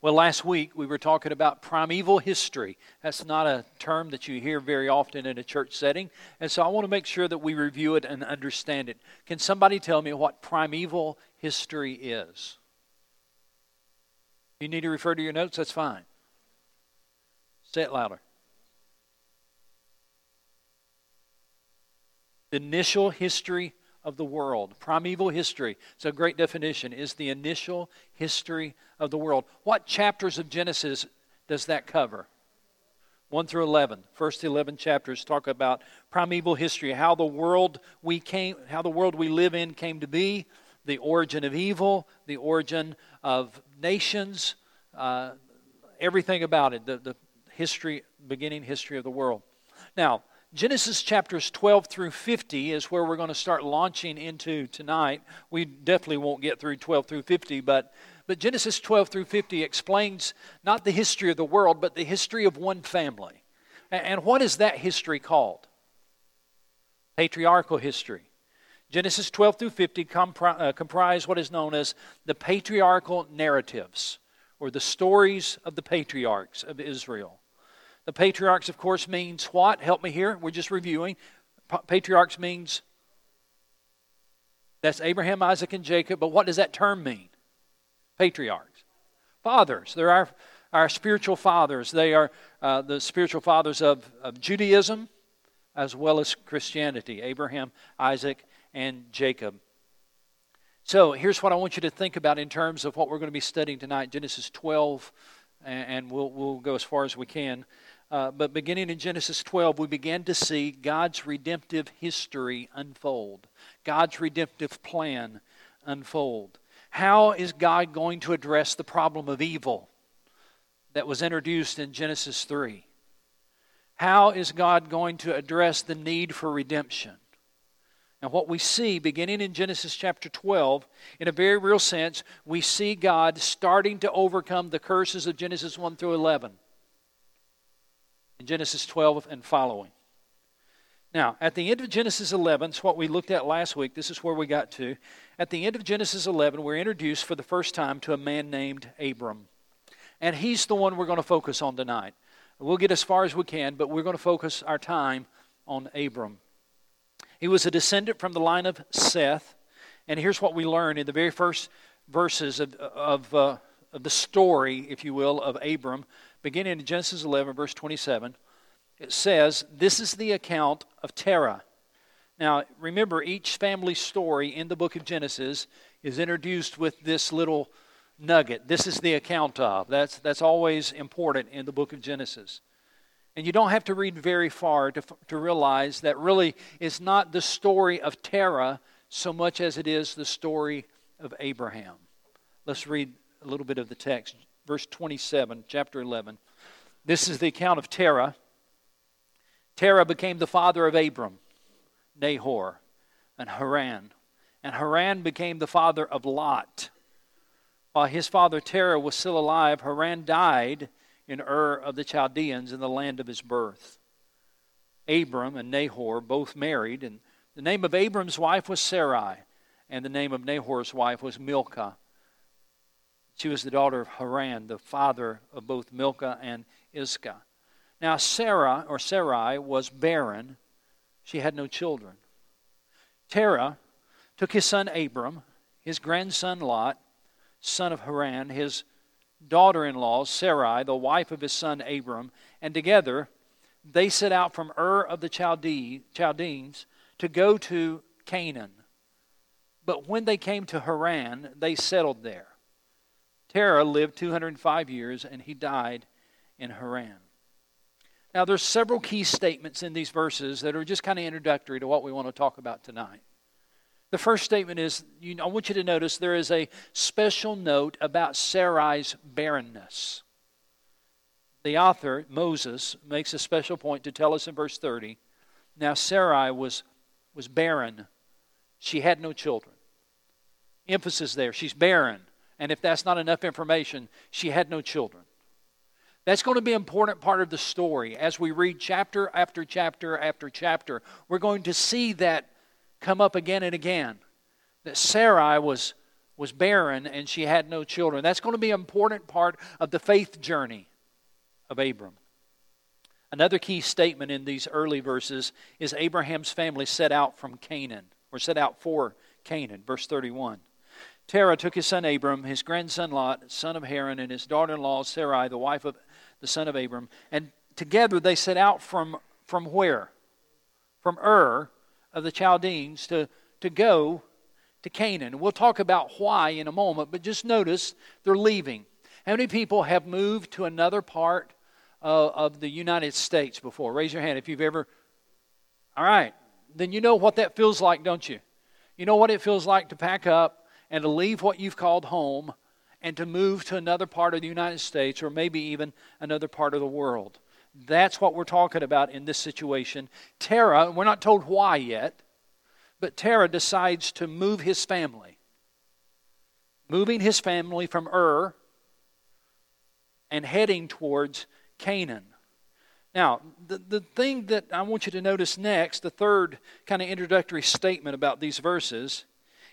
Well, last week we were talking about primeval history. That's not a term that you hear very often in a church setting. And so I want to make sure that we review it and understand it. Can somebody tell me what primeval history is? You need to refer to your notes, that's fine. Say it louder. The initial history of the world. Primeval history, it's a great definition, is the initial history of the world. What chapters of Genesis does that cover? 1 through 11. First 11 chapters talk about primeval history, how the world we came, how the world we live in came to be, the origin of evil, the origin of nations, uh, everything about it, the, the history, beginning history of the world. Now, Genesis chapters 12 through 50 is where we're going to start launching into tonight. We definitely won't get through 12 through 50, but, but Genesis 12 through 50 explains not the history of the world, but the history of one family. And, and what is that history called? Patriarchal history. Genesis 12 through 50 compri- uh, comprise what is known as the patriarchal narratives, or the stories of the patriarchs of Israel. The patriarchs, of course, means what? Help me here. We're just reviewing. Patriarchs means that's Abraham, Isaac, and Jacob. But what does that term mean? Patriarchs. Fathers. They're our, our spiritual fathers. They are uh, the spiritual fathers of, of Judaism as well as Christianity Abraham, Isaac, and Jacob. So here's what I want you to think about in terms of what we're going to be studying tonight Genesis 12, and we'll, we'll go as far as we can. Uh, but beginning in Genesis 12, we began to see God's redemptive history unfold, God's redemptive plan unfold. How is God going to address the problem of evil that was introduced in Genesis 3? How is God going to address the need for redemption? And what we see beginning in Genesis chapter 12, in a very real sense, we see God starting to overcome the curses of Genesis 1 through 11 in Genesis 12 and following. Now, at the end of Genesis 11, it's what we looked at last week. This is where we got to. At the end of Genesis 11, we're introduced for the first time to a man named Abram. And he's the one we're going to focus on tonight. We'll get as far as we can, but we're going to focus our time on Abram. He was a descendant from the line of Seth. And here's what we learn in the very first verses of, of, uh, of the story, if you will, of Abram beginning in Genesis 11, verse 27, it says, This is the account of Terah. Now, remember, each family story in the book of Genesis is introduced with this little nugget. This is the account of. That's, that's always important in the book of Genesis. And you don't have to read very far to, to realize that really it's not the story of Terah so much as it is the story of Abraham. Let's read a little bit of the text verse 27, chapter 11. This is the account of Terah. Terah became the father of Abram, Nahor, and Haran. And Haran became the father of Lot. While his father Terah was still alive, Haran died in Ur of the Chaldeans in the land of his birth. Abram and Nahor both married, and the name of Abram's wife was Sarai, and the name of Nahor's wife was Milcah. She was the daughter of Haran, the father of both Milcah and Iscah. Now, Sarah, or Sarai, was barren. She had no children. Terah took his son Abram, his grandson Lot, son of Haran, his daughter in law Sarai, the wife of his son Abram, and together they set out from Ur of the Chaldeans to go to Canaan. But when they came to Haran, they settled there. Terah lived 205 years and he died in Haran. Now, there's several key statements in these verses that are just kind of introductory to what we want to talk about tonight. The first statement is you I want you to notice there is a special note about Sarai's barrenness. The author, Moses, makes a special point to tell us in verse 30 now Sarai was, was barren, she had no children. Emphasis there, she's barren. And if that's not enough information, she had no children. That's going to be an important part of the story. As we read chapter after chapter after chapter, we're going to see that come up again and again. That Sarai was, was barren and she had no children. That's going to be an important part of the faith journey of Abram. Another key statement in these early verses is Abraham's family set out from Canaan, or set out for Canaan. Verse 31. Terah took his son Abram, his grandson Lot, son of Haran, and his daughter in law Sarai, the wife of the son of Abram, and together they set out from, from where? From Ur of the Chaldeans to, to go to Canaan. We'll talk about why in a moment, but just notice they're leaving. How many people have moved to another part of, of the United States before? Raise your hand if you've ever. All right. Then you know what that feels like, don't you? You know what it feels like to pack up and to leave what you've called home and to move to another part of the United States or maybe even another part of the world. That's what we're talking about in this situation. Terah, we're not told why yet, but Terah decides to move his family. Moving his family from Ur and heading towards Canaan. Now, the, the thing that I want you to notice next, the third kind of introductory statement about these verses,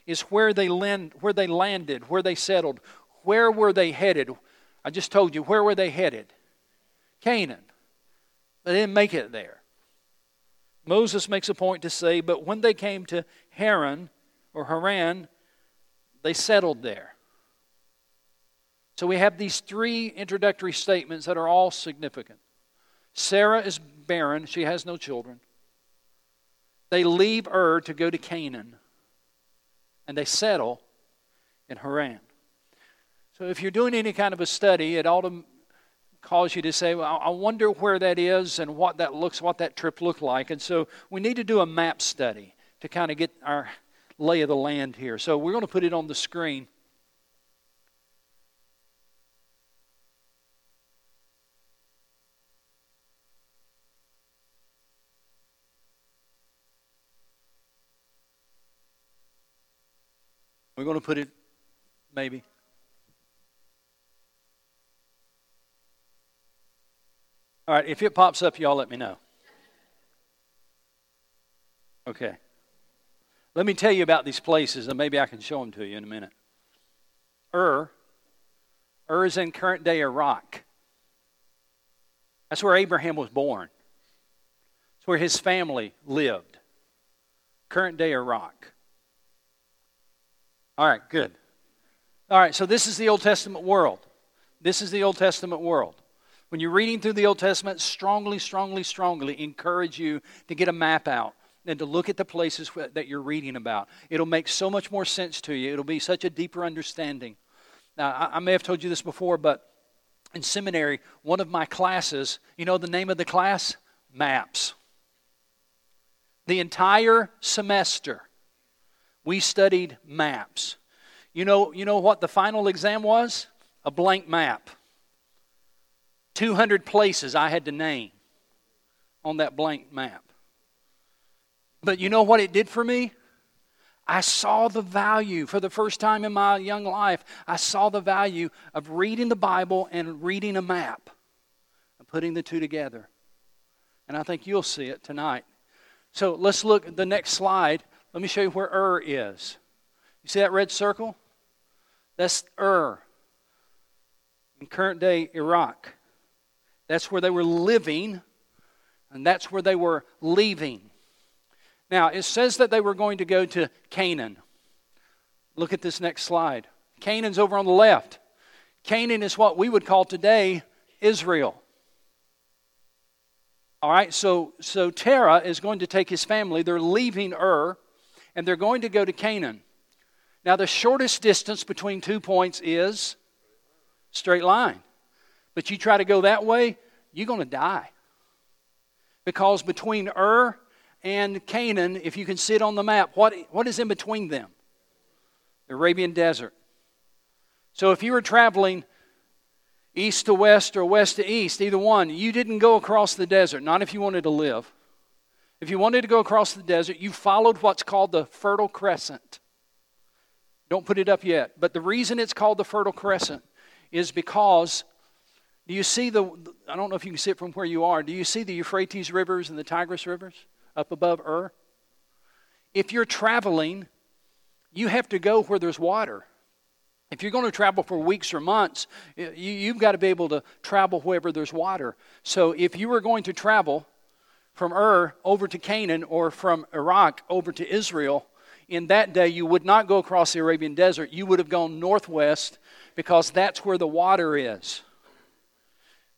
is where they, land, where they landed, where they settled. Where were they headed? I just told you, where were they headed? Canaan. They didn't make it there. Moses makes a point to say, but when they came to Haran or Haran, they settled there. So we have these three introductory statements that are all significant. Sarah is barren, she has no children. They leave Ur to go to Canaan, and they settle in Haran. So if you're doing any kind of a study, it ought to cause you to say, well, I wonder where that is and what that looks, what that trip looked like. And so we need to do a map study to kind of get our lay of the land here. So we're going to put it on the screen. We're going to put it, maybe. All right, if it pops up, y'all let me know. Okay. Let me tell you about these places, and maybe I can show them to you in a minute. Ur. Ur is in current day Iraq. That's where Abraham was born. It's where his family lived. Current day Iraq. All right, good. All right, so this is the Old Testament world. This is the Old Testament world. When you're reading through the Old Testament, strongly, strongly, strongly encourage you to get a map out and to look at the places that you're reading about. It'll make so much more sense to you. It'll be such a deeper understanding. Now, I, may have told you this before, but in seminary, one of my classes, you know the name of the class? Maps. The entire semester, we studied maps. You know, you know what the final exam was? A blank map. 200 places I had to name on that blank map. But you know what it did for me? I saw the value for the first time in my young life. I saw the value of reading the Bible and reading a map and putting the two together. And I think you'll see it tonight. So let's look at the next slide. Let me show you where Ur is. You see that red circle? That's Ur in current day Iraq. That's where they were living, and that's where they were leaving. Now, it says that they were going to go to Canaan. Look at this next slide. Canaan's over on the left. Canaan is what we would call today Israel. All right, so, so Terah is going to take his family. They're leaving Ur, and they're going to go to Canaan. Now, the shortest distance between two points is straight line. But you try to go that way, you're going to die. Because between Ur and Canaan, if you can see it on the map, what, what is in between them? The Arabian desert. So if you were traveling east to west or west to east, either one, you didn't go across the desert, not if you wanted to live. If you wanted to go across the desert, you followed what's called the Fertile Crescent. Don't put it up yet. But the reason it's called the Fertile Crescent is because do you see the, I don't know if you can see it from where you are, do you see the Euphrates rivers and the Tigris rivers up above Ur? If you're traveling, you have to go where there's water. If you're going to travel for weeks or months, you, have got to be able to travel wherever there's water. So if you were going to travel from Ur over to Canaan or from Iraq over to Israel, in that day you would not go across the Arabian desert. You would have gone northwest because that's where the water is.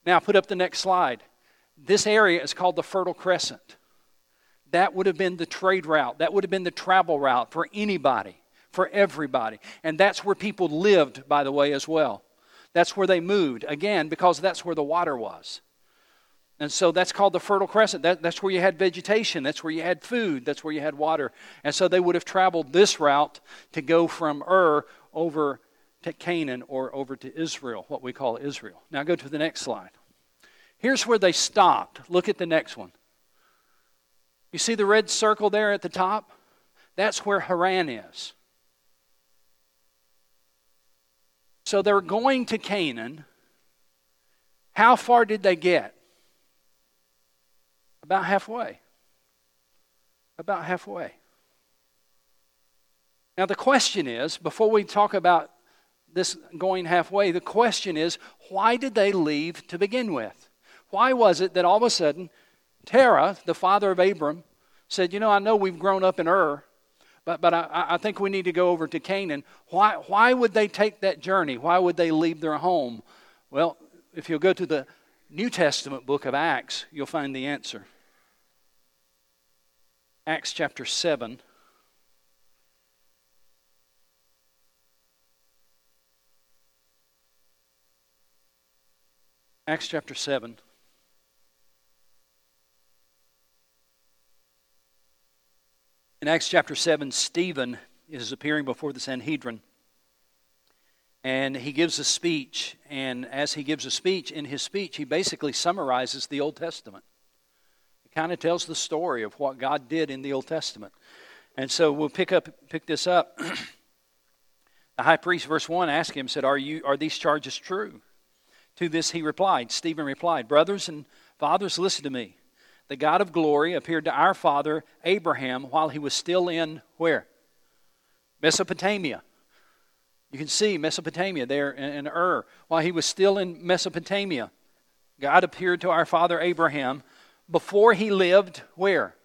Now, put up the next slide. This area is called the Fertile Crescent. That would have been the trade route, that would have been the travel route for anybody for everybody. And that's where people lived, by the way, as well. That's where they moved, again, because that's where the water was. And so that's called the Fertile Crescent. That, that's where you had vegetation. That's where you had food. That's where you had water. And so they would have traveled this route to go from Ur over to Canaan or over to Israel, what we call Israel. Now go to the next slide. Here's where they stopped. Look at the next one. You see the red circle there at the top? That's where Haran is. So they're going to Canaan. How far did they get? About halfway. About halfway. Now, the question is before we talk about this going halfway, the question is why did they leave to begin with? Why was it that all of a sudden Terah, the father of Abram, said, You know, I know we've grown up in Ur, but, but I, I think we need to go over to Canaan. Why, why would they take that journey? Why would they leave their home? Well, if you'll go to the New Testament book of Acts, you'll find the answer. Acts chapter 7. Acts chapter 7. In Acts chapter 7, Stephen is appearing before the Sanhedrin. And he gives a speech. And as he gives a speech, in his speech, he basically summarizes the Old Testament. It kind of tells the story of what God did in the Old Testament. And so we'll pick up pick this up. the high priest, verse 1, asked him, said, Are you are these charges true? To this he replied, Stephen replied, Brothers and fathers, listen to me the God of glory, appeared to our father Abraham while he was still in where? Mesopotamia. You can see Mesopotamia there in Ur. While he was still in Mesopotamia, God appeared to our father Abraham before he lived where?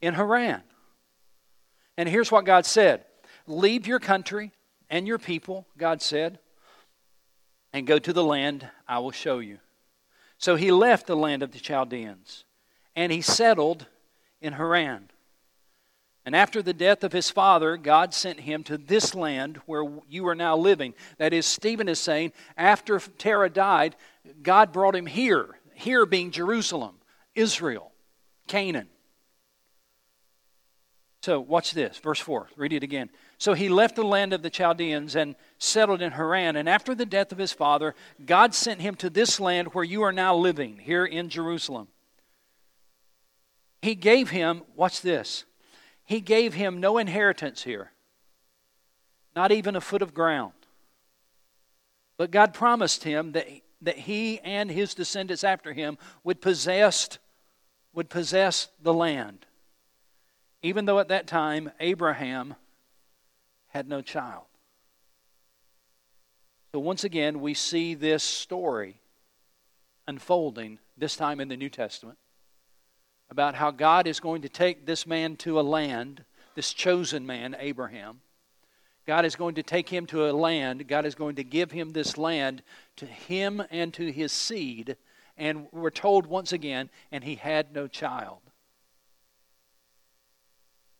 In Haran. And here's what God said Leave your country and your people, God said, and go to the land I will show you. So he left the land of the Chaldeans and he settled in Haran. And after the death of his father, God sent him to this land where you are now living. That is, Stephen is saying, after Terah died, God brought him here, here being Jerusalem, Israel, Canaan. So, watch this, verse 4. Read it again. So he left the land of the Chaldeans and settled in Haran. And after the death of his father, God sent him to this land where you are now living, here in Jerusalem. He gave him, watch this, he gave him no inheritance here, not even a foot of ground. But God promised him that, that he and his descendants after him would possess, would possess the land even though at that time Abraham had no child. So once again, we see this story unfolding, this time in the New Testament, about how God is going to take this man to a land, this chosen man, Abraham. God is going to take him to a land. God is going to give him this land to him and to his seed. And we're told once again, and he had no child.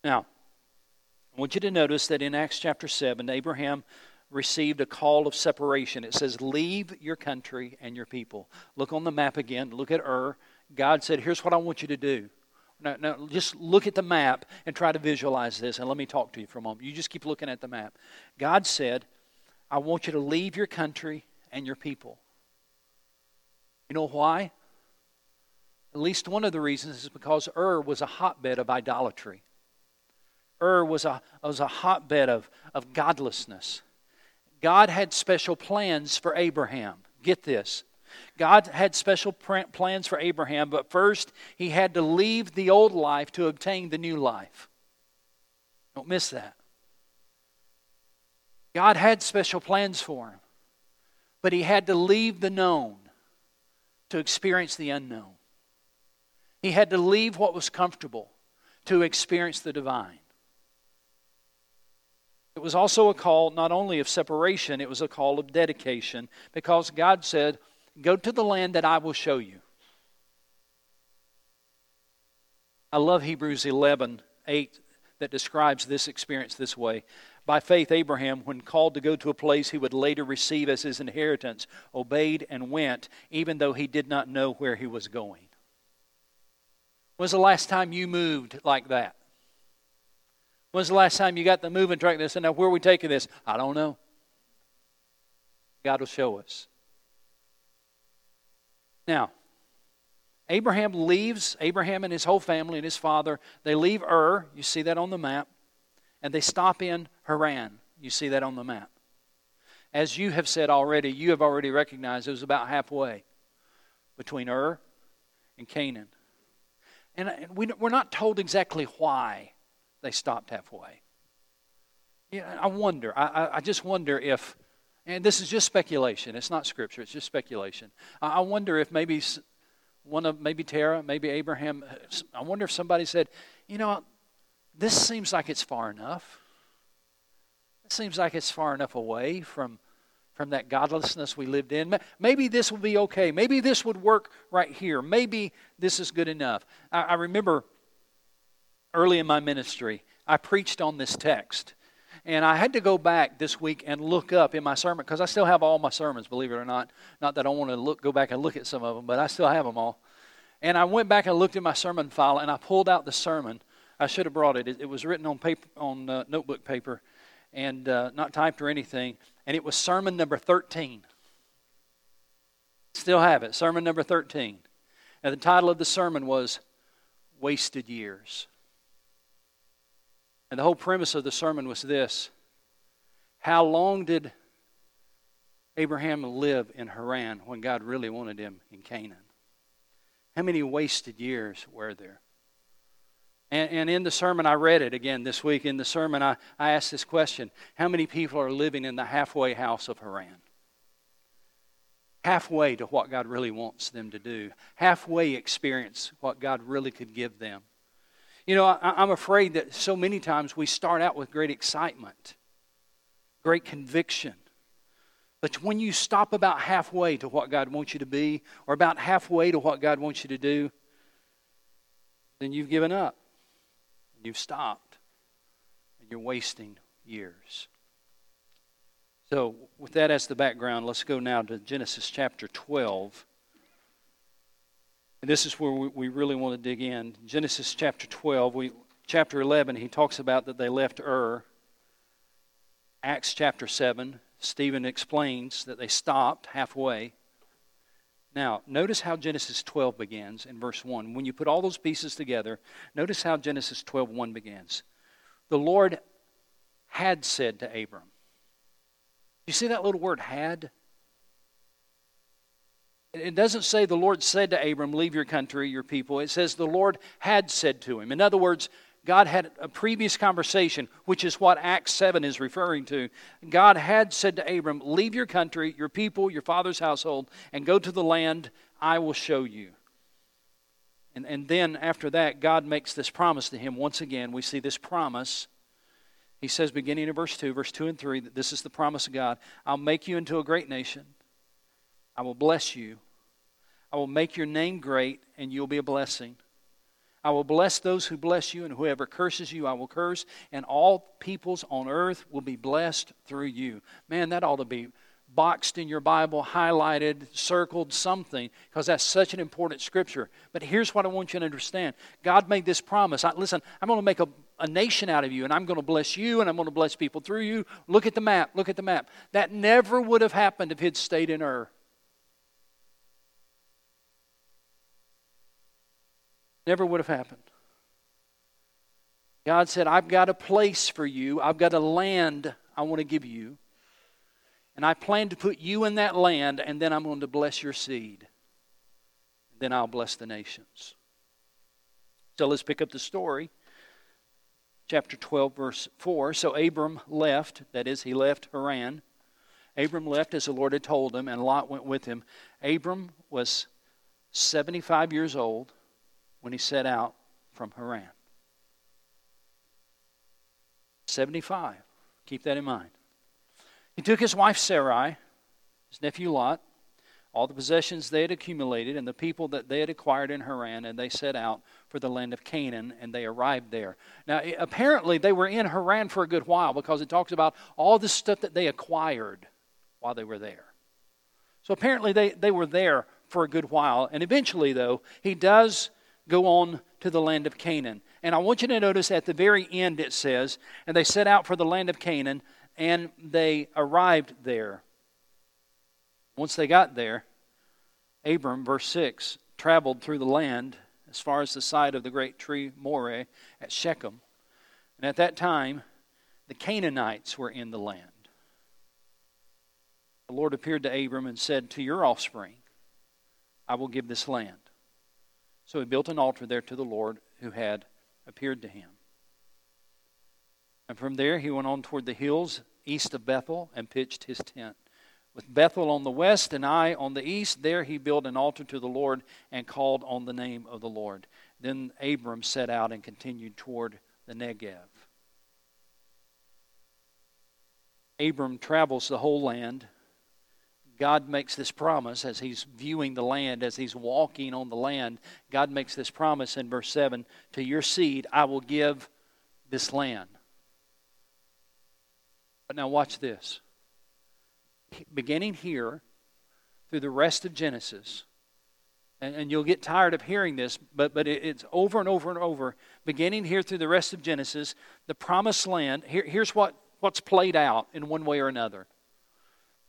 Now, I want you to notice that in Acts chapter 7, Abraham received a call of separation. It says, Leave your country and your people. Look on the map again. Look at Ur. God said, Here's what I want you to do. Now, now, just look at the map and try to visualize this, and let me talk to you for a moment. You just keep looking at the map. God said, I want you to leave your country and your people. You know why? At least one of the reasons is because Ur was a hotbed of idolatry. Ur was a, was a hotbed of, of godlessness. God had special plans for Abraham. Get this. God had special plans for Abraham, but first he had to leave the old life to obtain the new life. Don't miss that. God had special plans for him, but he had to leave the known to experience the unknown. He had to leave what was comfortable to experience the divine. It was also a call not only of separation, it was a call of dedication because God said, Go to the land that I will show you. I love Hebrews 11 8 that describes this experience this way. By faith, Abraham, when called to go to a place he would later receive as his inheritance, obeyed and went, even though he did not know where he was going. When's the last time you moved like that? When's the last time you got the moving truck and said, Now, where are we taking this? I don't know. God will show us. Now, Abraham leaves, Abraham and his whole family and his father, they leave Ur, you see that on the map, and they stop in Haran. You see that on the map. As you have said already, you have already recognized it was about halfway between Ur and Canaan. And uh, we're not told exactly why they stopped halfway. Yeah, I wonder. I, I just wonder if, and this is just speculation. It's not scripture. It's just speculation. I wonder if maybe one of maybe Terah, maybe Abraham. Uh, I wonder if somebody said, you know, this seems like it's far enough. It seems like it's far enough away from from that godlessness we lived in. Maybe this will be okay. Maybe this would work right here. Maybe this is good enough. I, I remember early in my ministry, I preached on this text. And I had to go back this week and look up in my sermon because I still have all my sermons, believe it or not. Not that I want to look, go back and look at some of them, but I still have them all. And I went back and looked at my sermon file and I pulled out the sermon. I should have brought it. It, it was written on paper, on uh, notebook paper, and uh, not typed or anything. And it was sermon number thirteen. Still have it. Sermon number thirteen. And the title of the sermon was "Wasted Years." And the whole premise of the sermon was this How long did Abraham live in Haran when God really wanted him in Canaan? How many wasted years were there? And, and in the sermon, I read it again this week. In the sermon, I, I asked this question How many people are living in the halfway house of Haran? Halfway to what God really wants them to do, halfway experience what God really could give them. You know, I, am afraid that so many times we start out with great excitement, great conviction. But when you stop about halfway to what God wants you to be, or about halfway to what God wants you to do, then you've given up. You've stopped. And you're wasting years. So, with that as the background, let's go now to Genesis chapter 12. And this is where we really want to dig in. Genesis chapter 12, we, chapter 11, he talks about that they left Ur. Acts chapter 7, Stephen explains that they stopped halfway. Now, notice how Genesis 12 begins in verse 1. When you put all those pieces together, notice how Genesis 12 1 begins. The Lord had said to Abram. You see that little word had? It doesn't say the Lord said to Abram, Leave your country, your people. It says the Lord had said to him. In other words, God had a previous conversation, which is what Acts 7 is referring to. God had said to Abram, Leave your country, your people, your father's household, and go to the land I will show you. And, and then after that, God makes this promise to him. Once again, we see this promise. He says, beginning in verse 2, verse 2 and 3, that this is the promise of God I'll make you into a great nation. I will bless you. I will make your name great, and you'll be a blessing. I will bless those who bless you, and whoever curses you, I will curse, and all peoples on earth will be blessed through you. Man, that ought to be boxed in your Bible, highlighted, circled, something, because that's such an important scripture. But here's what I want you to understand God made this promise. I, listen, I'm going to make a, a nation out of you, and I'm going to bless you, and I'm going to bless people through you. Look at the map. Look at the map. That never would have happened if he'd stayed in Ur. Never would have happened. God said, I've got a place for you, I've got a land I want to give you. And I plan to put you in that land, and then I'm going to bless your seed. Then I'll bless the nations. So let's pick up the story. chapter 12, verse 4. So Abram left, that is, he left Haran. Abram left as the Lord had told him, and Lot went with him. Abram was 75 years old when he set out from Haran. 75. Keep that in mind. He took his wife Sarai, his nephew Lot, all the possessions they had accumulated, and the people that they had acquired in Haran, and they set out for the land of Canaan, and they arrived there. Now, apparently, they were in Haran for a good while because it talks about all the stuff that they acquired while they were there. So apparently, they, they were there for a good while. And eventually, though, he does go on to the land of Canaan. And I want you to notice at the very end it says, And they set out for the land of Canaan, and they arrived there. Once they got there, Abram, verse 6, traveled through the land as far as the site of the great tree Moreh at Shechem. And at that time, the Canaanites were in the land. The Lord appeared to Abram and said, To your offspring I will give this land. So he built an altar there to the Lord who had appeared to him. And from there he went on toward the hills east of Bethel and pitched his tent. With Bethel on the west and Ai on the east, there he built an altar to the Lord and called on the name of the Lord. Then Abram set out and continued toward the Negev. Abram travels the whole land. God makes this promise as he's viewing the land, as he's walking on the land. God makes this promise in verse 7 To your seed I will give this land. But now watch this beginning here through the rest of Genesis, and, and you'll get tired of hearing this, but, but it, it's over and over and over. Beginning here through the rest of Genesis, the promised land, here, here's what, what's played out in one way or another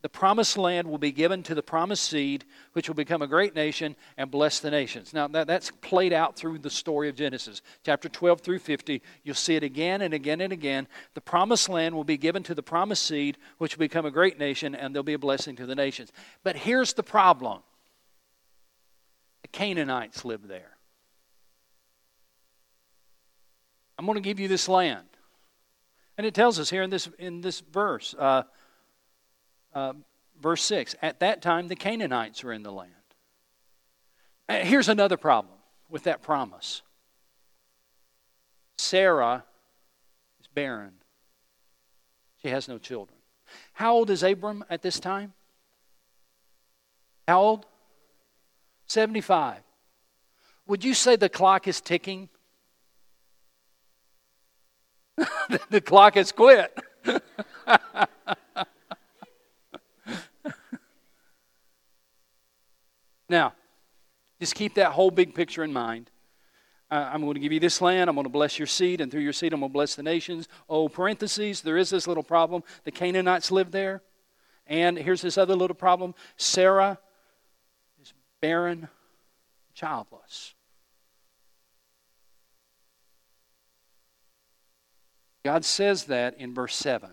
the promised land will be given to the promised seed, which will become a great nation and bless the nations. Now, that, that's played out through the story of Genesis. Chapter 12 through 50, you'll see it again and again and again. The promised land will be given to the promised seed, which will become a great nation, and there'll be a blessing to the nations. But here's the problem the Canaanites live there. I'm going to give you this land. And it tells us here in this, in this verse. Uh, uh, verse 6 At that time, the Canaanites were in the land. Uh, here's another problem with that promise Sarah is barren, she has no children. How old is Abram at this time? How old? 75. Would you say the clock is ticking? the clock has quit. Now, just keep that whole big picture in mind. I'm going to give you this land. I'm going to bless your seed, and through your seed, I'm going to bless the nations. Oh, parentheses, there is this little problem. The Canaanites live there. And here's this other little problem Sarah is barren, childless. God says that in verse 7.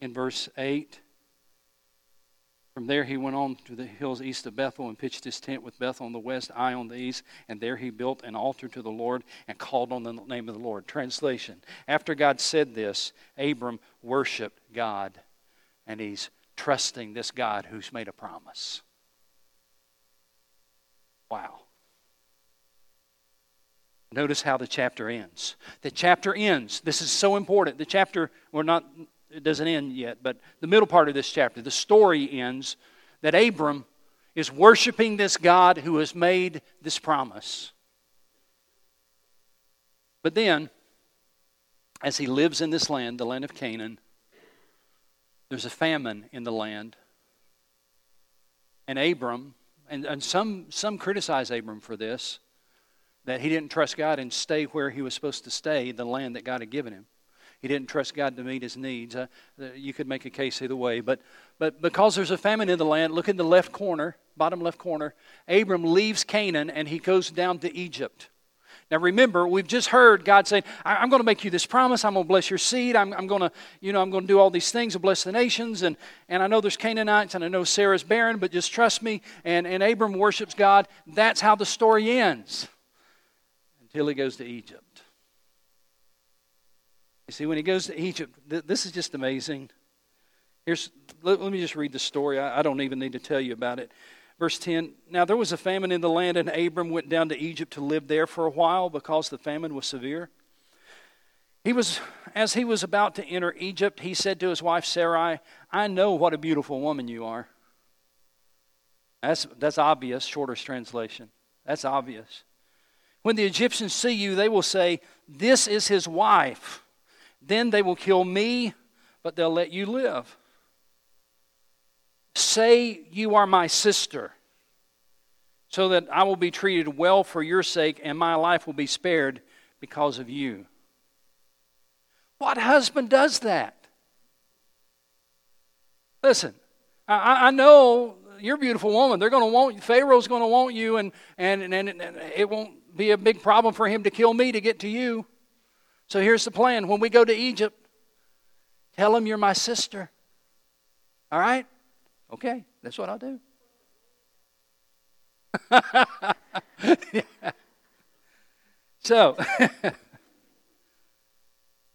In verse 8, from there he went on to the hills east of Bethel and pitched his tent with Bethel on the west, Ai on the east, and there he built an altar to the Lord and called on the name of the Lord. Translation After God said this, Abram worshiped God, and he's trusting this God who's made a promise. Wow. Notice how the chapter ends. The chapter ends. This is so important. The chapter, we're not it doesn't end yet, but the middle part of this chapter, the story ends that Abram is worshiping this God who has made this promise. But then, as he lives in this land, the land of Canaan, there's a famine in the land. And Abram, and, and some, some criticize Abram for this, that he didn't trust God and stay where he was supposed to stay, the land that God had given him. He didn't trust God to meet his needs. Uh, you could make a case either way. But, but because there's a famine in the land, look in the left corner, bottom left corner. Abram leaves Canaan and he goes down to Egypt. Now remember, we've just heard God saying, I'm going to make you this promise. I'm going to bless your seed. I'm, I'm going to, you know, I'm going to do all these things and bless the nations. And, and I know there's Canaanites and I know Sarah's barren, but just trust me. And, and Abram worships God. That's how the story ends until he goes to Egypt. You see, when he goes to Egypt, th- this is just amazing. Here's, let, let me just read the story. I, I don't even need to tell you about it. Verse 10 Now there was a famine in the land, and Abram went down to Egypt to live there for a while because the famine was severe. He was, as he was about to enter Egypt, he said to his wife Sarai, I know what a beautiful woman you are. That's, that's obvious, shorter's translation. That's obvious. When the Egyptians see you, they will say, This is his wife. Then they will kill me, but they'll let you live. Say you are my sister, so that I will be treated well for your sake, and my life will be spared because of you. What husband does that? Listen, I, I know you're a beautiful woman. They're going to want Pharaoh's going to want you, and, and, and, and it won't be a big problem for him to kill me to get to you. So here's the plan. When we go to Egypt, tell them you're my sister. All right? Okay, that's what I'll do. So,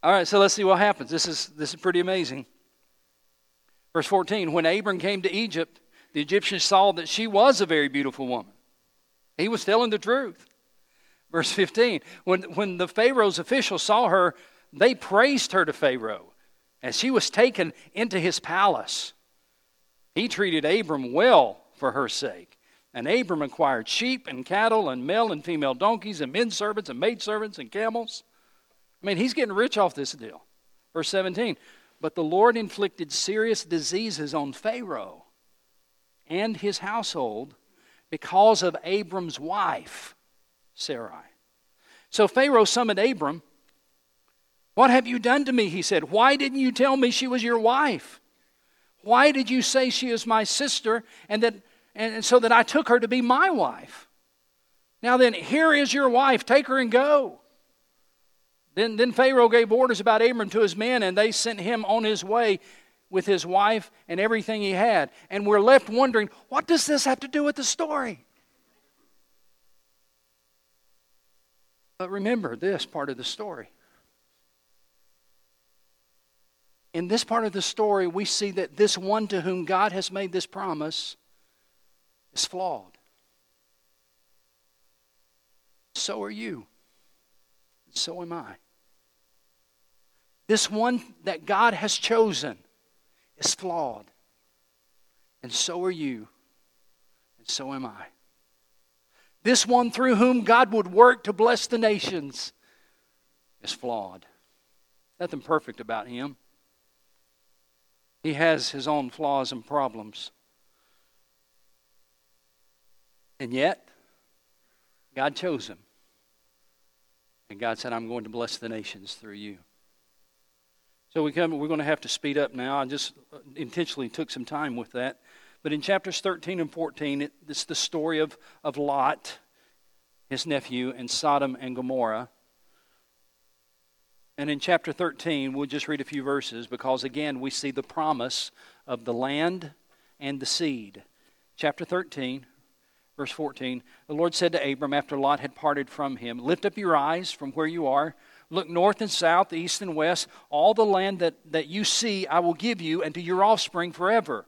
all right, so let's see what happens. This is, this is pretty amazing. Verse 14 When Abram came to Egypt, the Egyptians saw that she was a very beautiful woman. He was telling the truth. Verse 15 When, when the Pharaoh's officials saw her, they praised her to Pharaoh and she was taken into his palace. He treated Abram well for her sake. And Abram acquired sheep and cattle and male and female donkeys and men servants and maid servants and camels. I mean, he's getting rich off this deal. Verse 17 But the Lord inflicted serious diseases on Pharaoh and his household because of Abram's wife, Sarai. So Pharaoh summoned Abram. What have you done to me? He said. Why didn't you tell me she was your wife? Why did you say she is my sister and that and so that I took her to be my wife? Now then, here is your wife. Take her and go. Then, then Pharaoh gave orders about Abram to his men, and they sent him on his way with his wife and everything he had. And we're left wondering, what does this have to do with the story? But remember this part of the story. in this part of the story, we see that this one to whom God has made this promise is flawed. So are you. So am I. This one that God has chosen is flawed. And so are you. And so am I. This one through whom God would work to bless the nations is flawed. Nothing perfect about him. He has his own flaws and problems. And yet, God chose him. And God said, I'm going to bless the nations through you. So we come, we're going to have to speed up now. I just intentionally took some time with that. But in chapters 13 and 14, it, it's the story of, of Lot, his nephew, and Sodom and Gomorrah. And in chapter 13, we'll just read a few verses because, again, we see the promise of the land and the seed. Chapter 13, verse 14 The Lord said to Abram after Lot had parted from him, Lift up your eyes from where you are, look north and south, east and west. All the land that, that you see, I will give you and to your offspring forever.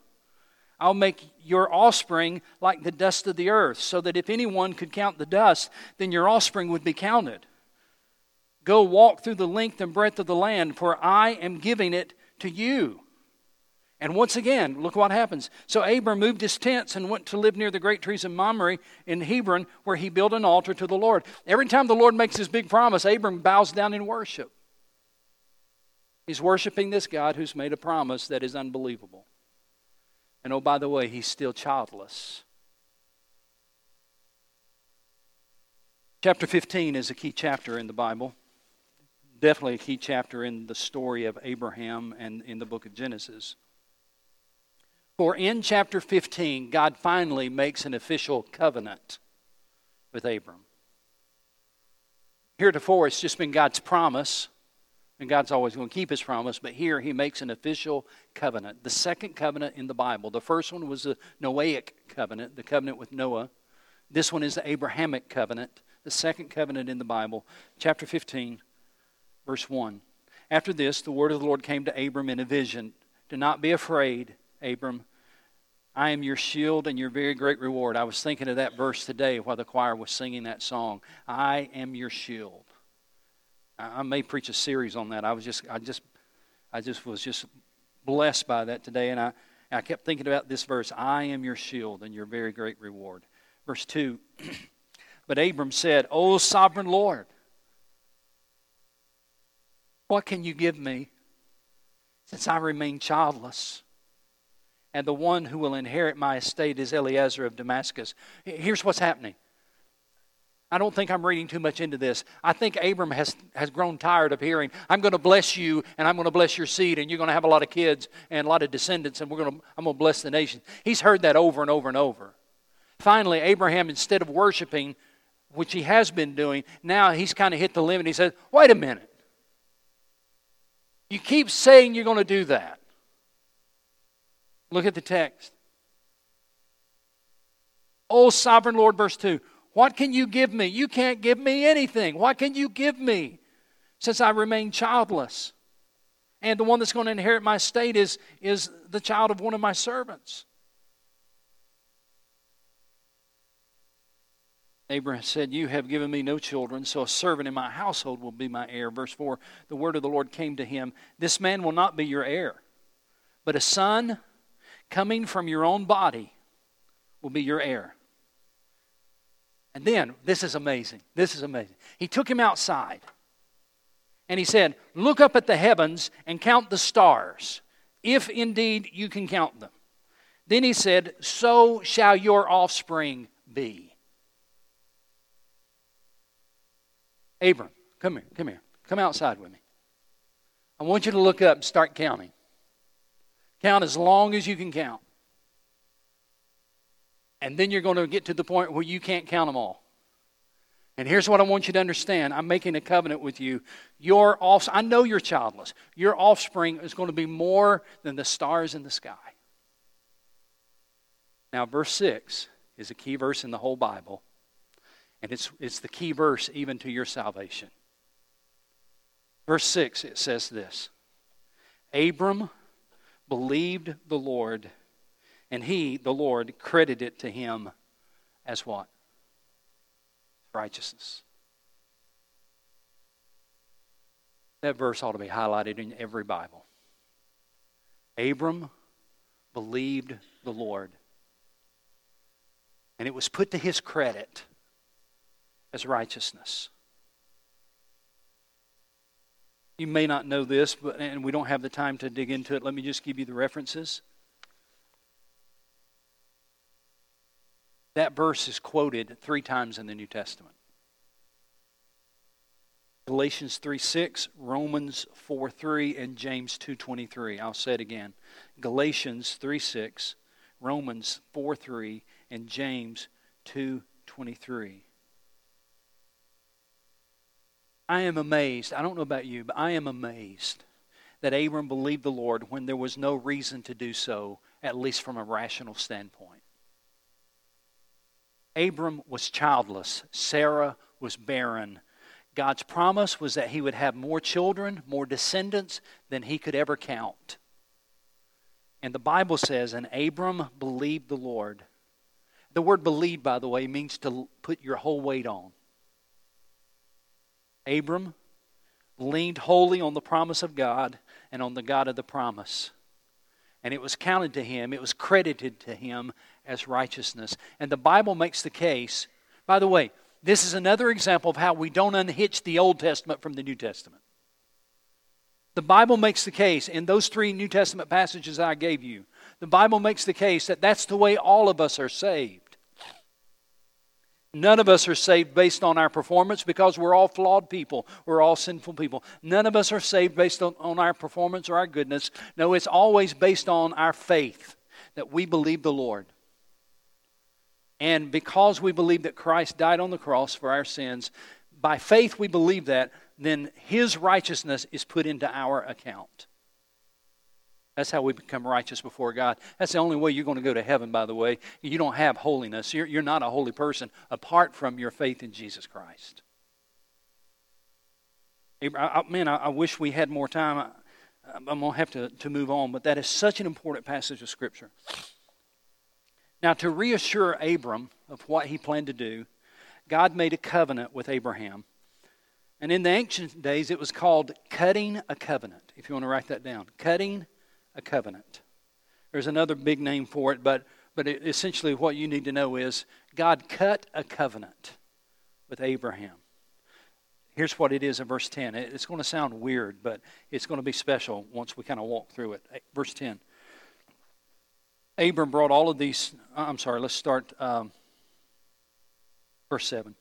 I'll make your offspring like the dust of the earth, so that if anyone could count the dust, then your offspring would be counted. Go walk through the length and breadth of the land, for I am giving it to you. And once again, look what happens. So Abram moved his tents and went to live near the great trees of Mamre in Hebron, where he built an altar to the Lord. Every time the Lord makes his big promise, Abram bows down in worship. He's worshiping this God who's made a promise that is unbelievable. And oh, by the way, he's still childless. Chapter 15 is a key chapter in the Bible definitely a key chapter in the story of Abraham and in the book of Genesis. For in chapter 15, God finally makes an official covenant with Abram. Heretofore, it's just been God's promise, and God's always going to keep his promise, but here he makes an official covenant. The second covenant in the Bible. The first one was the Noahic covenant, the covenant with Noah. This one is the Abrahamic covenant, the second covenant in the Bible. Chapter 15, Verse 1 After this, the word of the Lord came to Abram in a vision Do not be afraid, Abram. I am your shield and your very great reward. I was thinking of that verse today while the choir was singing that song. I am your shield. I may preach a series on that. I was just, I just, I just was just blessed by that today, and I, I kept thinking about this verse. I am your shield and your very great reward. Verse two. but Abram said, "O sovereign Lord, what can you give me, since I remain childless?" and the one who will inherit my estate is Eliezer of Damascus. Here's what's happening. I don't think I'm reading too much into this. I think Abram has, has grown tired of hearing, I'm going to bless you and I'm going to bless your seed and you're going to have a lot of kids and a lot of descendants and we're going to, I'm going to bless the nation. He's heard that over and over and over. Finally, Abraham, instead of worshiping, which he has been doing, now he's kind of hit the limit. He says, Wait a minute. You keep saying you're going to do that. Look at the text. Oh, sovereign Lord, verse 2. What can you give me? You can't give me anything. What can you give me since I remain childless? And the one that's going to inherit my estate is, is the child of one of my servants. Abraham said, You have given me no children, so a servant in my household will be my heir. Verse 4 The word of the Lord came to him This man will not be your heir, but a son coming from your own body will be your heir. And then, this is amazing. This is amazing. He took him outside and he said, Look up at the heavens and count the stars, if indeed you can count them. Then he said, So shall your offspring be. Abram, come here, come here. Come outside with me. I want you to look up and start counting. Count as long as you can count. And then you're going to get to the point where you can't count them all. And here's what I want you to understand. I'm making a covenant with you. Your offspring, I know you're childless. Your offspring is going to be more than the stars in the sky. Now, verse 6 is a key verse in the whole Bible. And it's, it's the key verse even to your salvation. Verse 6, it says this Abram believed the Lord, and he, the Lord, credited it to him as what? Righteousness. That verse ought to be highlighted in every Bible. Abram believed the Lord, and it was put to his credit as righteousness. You may not know this, but, and we don't have the time to dig into it. Let me just give you the references. That verse is quoted three times in the New Testament. Galatians 3 6, Romans 4 3, and James 2 23. I'll say it again. Galatians 3 6, Romans 4 3, and James 2 23. I am amazed. I don't know about you, but I am amazed that Abram believed the Lord when there was no reason to do so, at least from a rational standpoint. Abram was childless, Sarah was barren. God's promise was that he would have more children, more descendants than he could ever count. And the Bible says, and Abram believed the Lord. The word believe, by the way, means to put your whole weight on. Abram leaned wholly on the promise of God and on the God of the promise. And it was counted to him, it was credited to him as righteousness. And the Bible makes the case, by the way, this is another example of how we don't unhitch the Old Testament from the New Testament. The Bible makes the case in those three New Testament passages I gave you. The Bible makes the case that that's the way all of us are saved. None of us are saved based on our performance because we're all flawed people. We're all sinful people. None of us are saved based on, on our performance or our goodness. No, it's always based on our faith that we believe the Lord. And because we believe that Christ died on the cross for our sins, by faith we believe that, then His righteousness is put into our account. That's how we become righteous before God. That's the only way you're going to go to heaven, by the way. You don't have holiness. You're, you're not a holy person apart from your faith in Jesus Christ. I, I, man, I, I, wish we had more time. I, I'm going to have to, to move on, but that is such an important passage of Scripture. Now, to reassure Abram of what he planned to do, God made a covenant with Abraham. And in the ancient days, it was called cutting a covenant, if you want to write that down. Cutting a covenant. There's another big name for it, but, but it, essentially what you need to know is God cut a covenant with Abraham. Here's what it is in verse 10. It's going to sound weird, but it's going to be special once we kind of walk through it. Verse 10. Abram brought all of these. Uh, I'm sorry, let's start um, verse 7.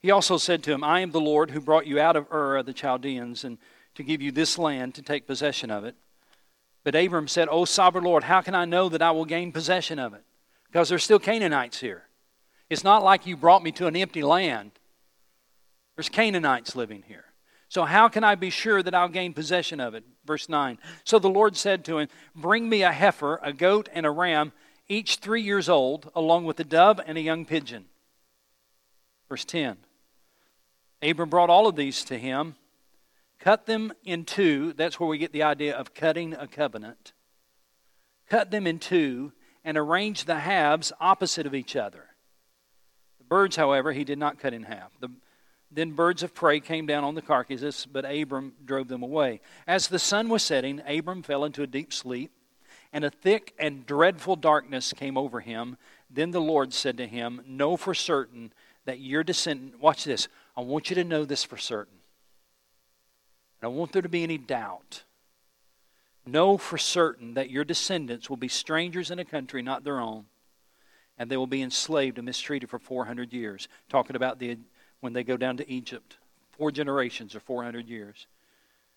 He also said to him, I am the Lord who brought you out of Ur of the Chaldeans and to give you this land to take possession of it. But Abram said, O sovereign Lord, how can I know that I will gain possession of it? Because there's still Canaanites here. It's not like you brought me to an empty land. There's Canaanites living here. So, how can I be sure that I'll gain possession of it? Verse 9. So the Lord said to him, Bring me a heifer, a goat, and a ram, each three years old, along with a dove and a young pigeon. Verse 10. Abram brought all of these to him, cut them in two. That's where we get the idea of cutting a covenant. Cut them in two and arranged the halves opposite of each other. The birds, however, he did not cut in half. The then birds of prey came down on the carcasses, but Abram drove them away. As the sun was setting, Abram fell into a deep sleep, and a thick and dreadful darkness came over him. Then the Lord said to him, Know for certain that your descendant, watch this, I want you to know this for certain. I don't want there to be any doubt. Know for certain that your descendants will be strangers in a country not their own, and they will be enslaved and mistreated for 400 years. Talking about the when they go down to Egypt. Four generations or 400 years.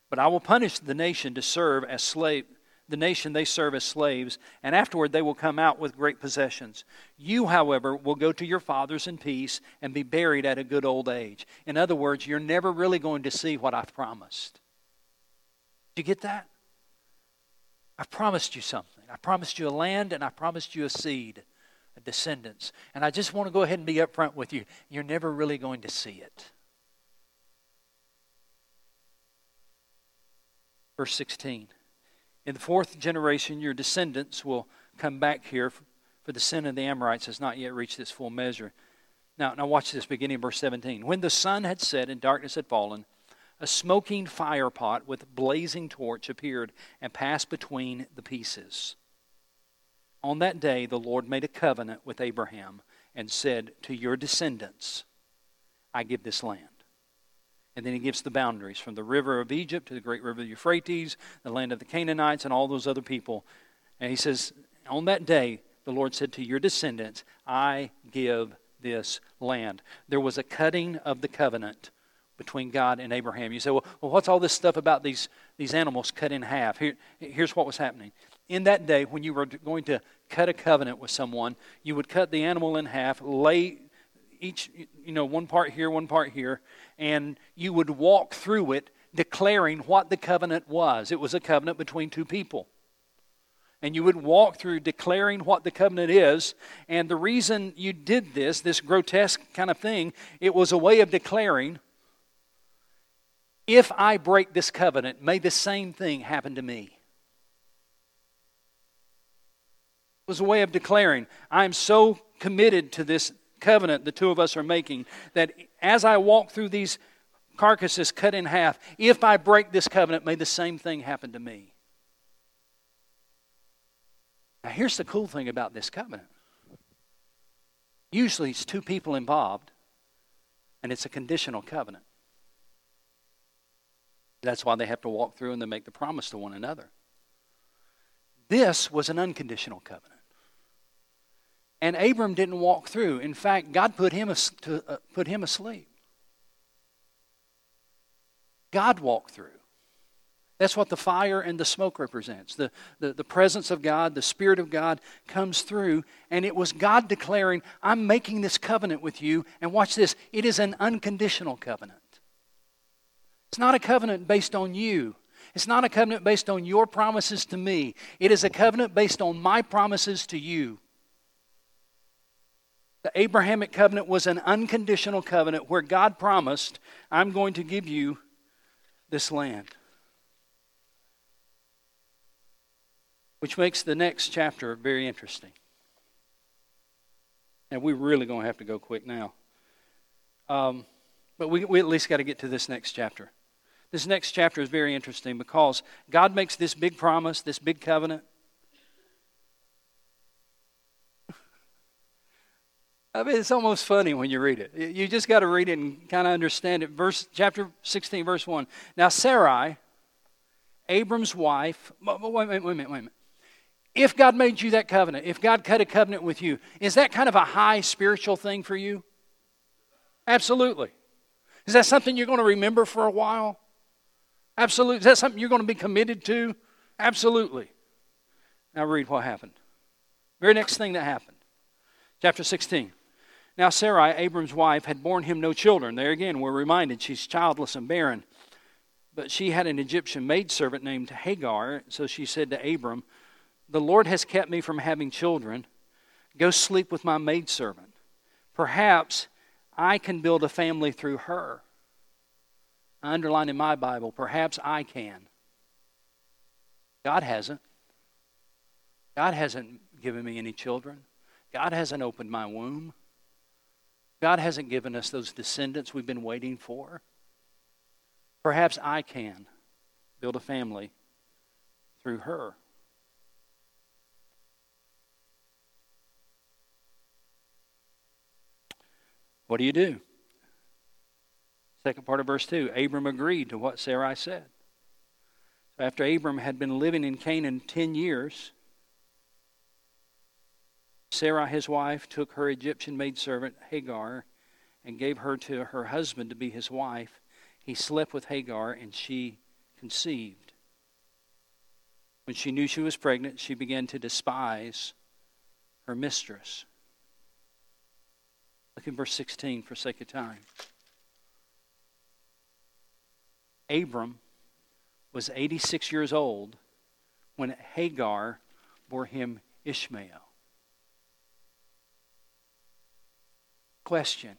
But I will punish the nation to serve as slave, the nation they serve as slaves, and afterward they will come out with great possessions. You, however, will go to your fathers in peace and be buried at a good old age. In other words, you're never really going to see what I've promised. Do you get that? I've promised you something. I promised you a land and I promised you a seed descendants. And I just want to go ahead and be upfront with you. You're never really going to see it. Verse 16 In the fourth generation, your descendants will come back here, for the sin of the Amorites has not yet reached its full measure. Now, now watch this beginning verse 17. When the sun had set and darkness had fallen, a smoking fire pot with blazing torch appeared and passed between the pieces. On that day, the Lord made a covenant with Abraham and said, To your descendants, I give this land. And then he gives the boundaries from the river of Egypt to the great river Euphrates, the land of the Canaanites, and all those other people. And he says, On that day, the Lord said to your descendants, I give this land. There was a cutting of the covenant between God and Abraham. You say, well, well what's all this stuff about these, these animals cut in half? Here, here's what was happening in that day, when you were going to cut a covenant with someone, you would cut the animal in half, lay each, you know, one part here, one part here, and you would walk through it declaring what the covenant was. It was a covenant between two people. And you would walk through declaring what the covenant is. And the reason you did this, this grotesque kind of thing, it was a way of declaring if I break this covenant, may the same thing happen to me. It was a way of declaring, I'm so committed to this covenant the two of us are making that as I walk through these carcasses cut in half, if I break this covenant, may the same thing happen to me. Now, here's the cool thing about this covenant usually it's two people involved, and it's a conditional covenant. That's why they have to walk through and they make the promise to one another. This was an unconditional covenant. And Abram didn't walk through. In fact, God put him, to, uh, put him asleep. God walked through. That's what the fire and the smoke represents. The, the, the presence of God, the Spirit of God comes through, and it was God declaring, I'm making this covenant with you. And watch this it is an unconditional covenant. It's not a covenant based on you, it's not a covenant based on your promises to me. It is a covenant based on my promises to you. The Abrahamic covenant was an unconditional covenant where God promised, I'm going to give you this land. Which makes the next chapter very interesting. And we're really going to have to go quick now. Um, but we, we at least got to get to this next chapter. This next chapter is very interesting because God makes this big promise, this big covenant. I mean, it's almost funny when you read it. You just got to read it and kind of understand it. Verse chapter 16, verse 1. Now Sarai, Abram's wife, wait, wait, wait, wait a minute, wait a minute. If God made you that covenant, if God cut a covenant with you, is that kind of a high spiritual thing for you? Absolutely. Is that something you're going to remember for a while? Absolutely. Is that something you're going to be committed to? Absolutely. Now read what happened. Very next thing that happened. Chapter 16. Now Sarai, Abram's wife, had borne him no children. There again, we're reminded she's childless and barren. But she had an Egyptian maidservant named Hagar. So she said to Abram, The Lord has kept me from having children. Go sleep with my maidservant. Perhaps I can build a family through her. I underline in my Bible, perhaps I can. God hasn't. God hasn't given me any children. God hasn't opened my womb. God hasn't given us those descendants we've been waiting for. Perhaps I can build a family through her. What do you do? Second part of verse 2 Abram agreed to what Sarai said. So after Abram had been living in Canaan 10 years, Sarai, his wife, took her Egyptian maidservant Hagar and gave her to her husband to be his wife. He slept with Hagar and she conceived. When she knew she was pregnant, she began to despise her mistress. Look in verse 16 for sake of time. Abram was 86 years old when Hagar bore him Ishmael. Question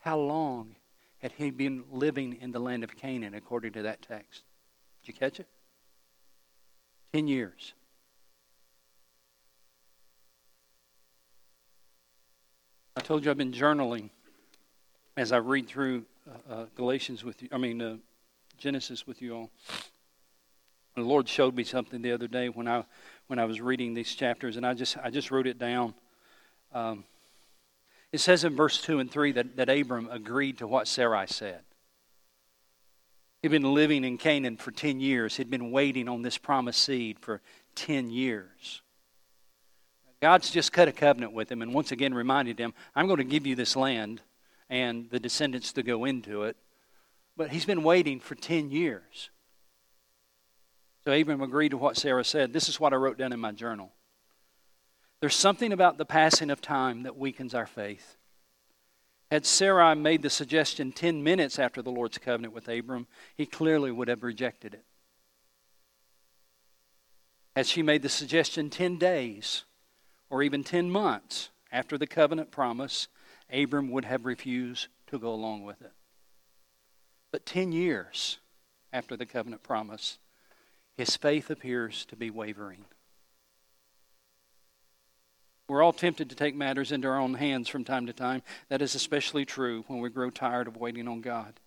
How long had he been living in the land of Canaan according to that text? Did you catch it? Ten years. I told you I've been journaling as I read through uh, uh, Galatians with you. I mean, uh, Genesis with you all. The Lord showed me something the other day when I when I was reading these chapters, and I just I just wrote it down. Um, it says in verse two and three that, that Abram agreed to what Sarai said. He'd been living in Canaan for ten years. He'd been waiting on this promised seed for ten years. God's just cut a covenant with him and once again reminded him, I'm going to give you this land and the descendants to go into it. But he's been waiting for 10 years. So Abram agreed to what Sarah said. This is what I wrote down in my journal. There's something about the passing of time that weakens our faith. Had Sarai made the suggestion 10 minutes after the Lord's covenant with Abram, he clearly would have rejected it. Had she made the suggestion 10 days or even 10 months after the covenant promise, Abram would have refused to go along with it. But 10 years after the covenant promise, his faith appears to be wavering. We're all tempted to take matters into our own hands from time to time. That is especially true when we grow tired of waiting on God.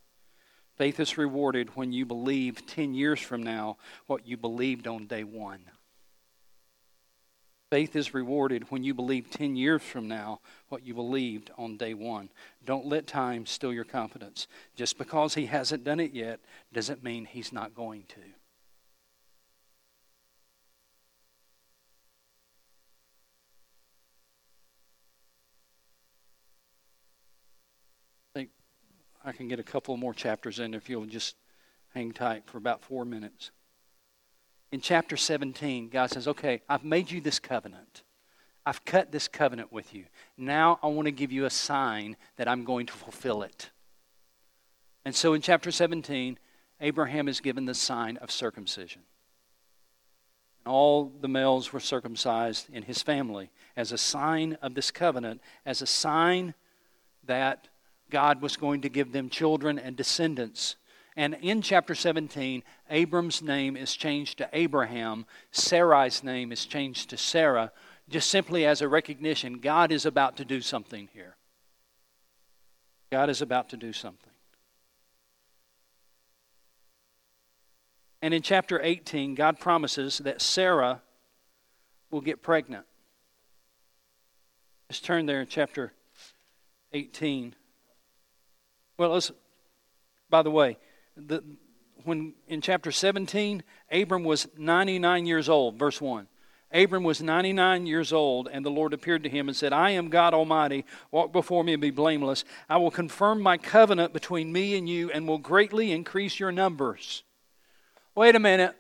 Faith is rewarded when you believe 10 years from now what you believed on day one. Faith is rewarded when you believe 10 years from now what you believed on day one. Don't let time steal your confidence. Just because he hasn't done it yet doesn't mean he's not going to. I think I can get a couple more chapters in if you'll just hang tight for about four minutes in chapter 17, God says, Okay, I've made you this covenant. I've cut this covenant with you. Now I want to give you a sign that I'm going to fulfill it. And so in chapter 17, Abraham is given the sign of circumcision. And All the males were circumcised in his family as a sign of this covenant, as a sign that God was going to give them children and descendants And in chapter 17, Abram's name is changed to Abraham, Sarai's name is changed to Sarah, just simply as a recognition God is about to do something here. God is about to do something. And in chapter 18, God promises that Sarah will get pregnant. Let's turn there in chapter 18. Well, let's, by the way, the, when in chapter 17, Abram was 99 years old, verse 1. Abram was 99 years old, and the Lord appeared to him and said, I am God Almighty. Walk before me and be blameless. I will confirm my covenant between me and you and will greatly increase your numbers. Wait a minute.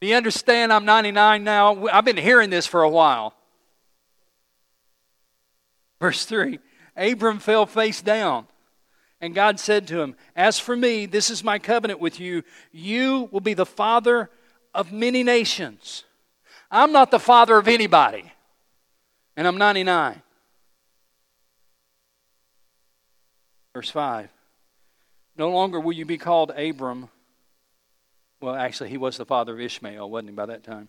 Do you understand I'm 99 now? I've been hearing this for a while. Verse 3 Abram fell face down. And God said to him, As for me, this is my covenant with you. You will be the father of many nations. I'm not the father of anybody, and I'm 99. Verse 5 No longer will you be called Abram. Well, actually, he was the father of Ishmael, wasn't he, by that time?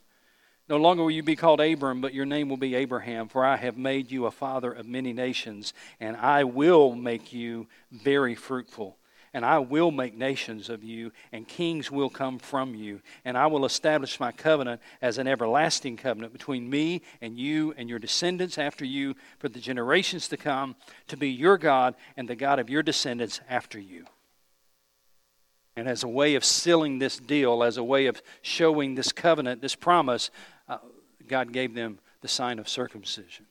No longer will you be called Abram, but your name will be Abraham, for I have made you a father of many nations, and I will make you very fruitful. And I will make nations of you, and kings will come from you. And I will establish my covenant as an everlasting covenant between me and you and your descendants after you for the generations to come, to be your God and the God of your descendants after you. And as a way of sealing this deal, as a way of showing this covenant, this promise, God gave them the sign of circumcision.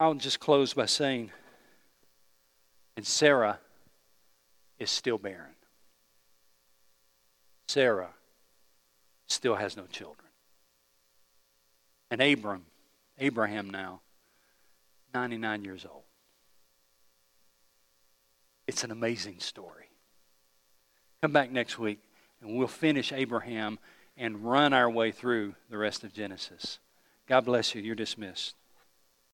I'll just close by saying, and Sarah is still barren. Sarah still has no children. And Abram, Abraham now, 99 years old. It's an amazing story. Come back next week and we'll finish Abraham and run our way through the rest of Genesis. God bless you. You're dismissed.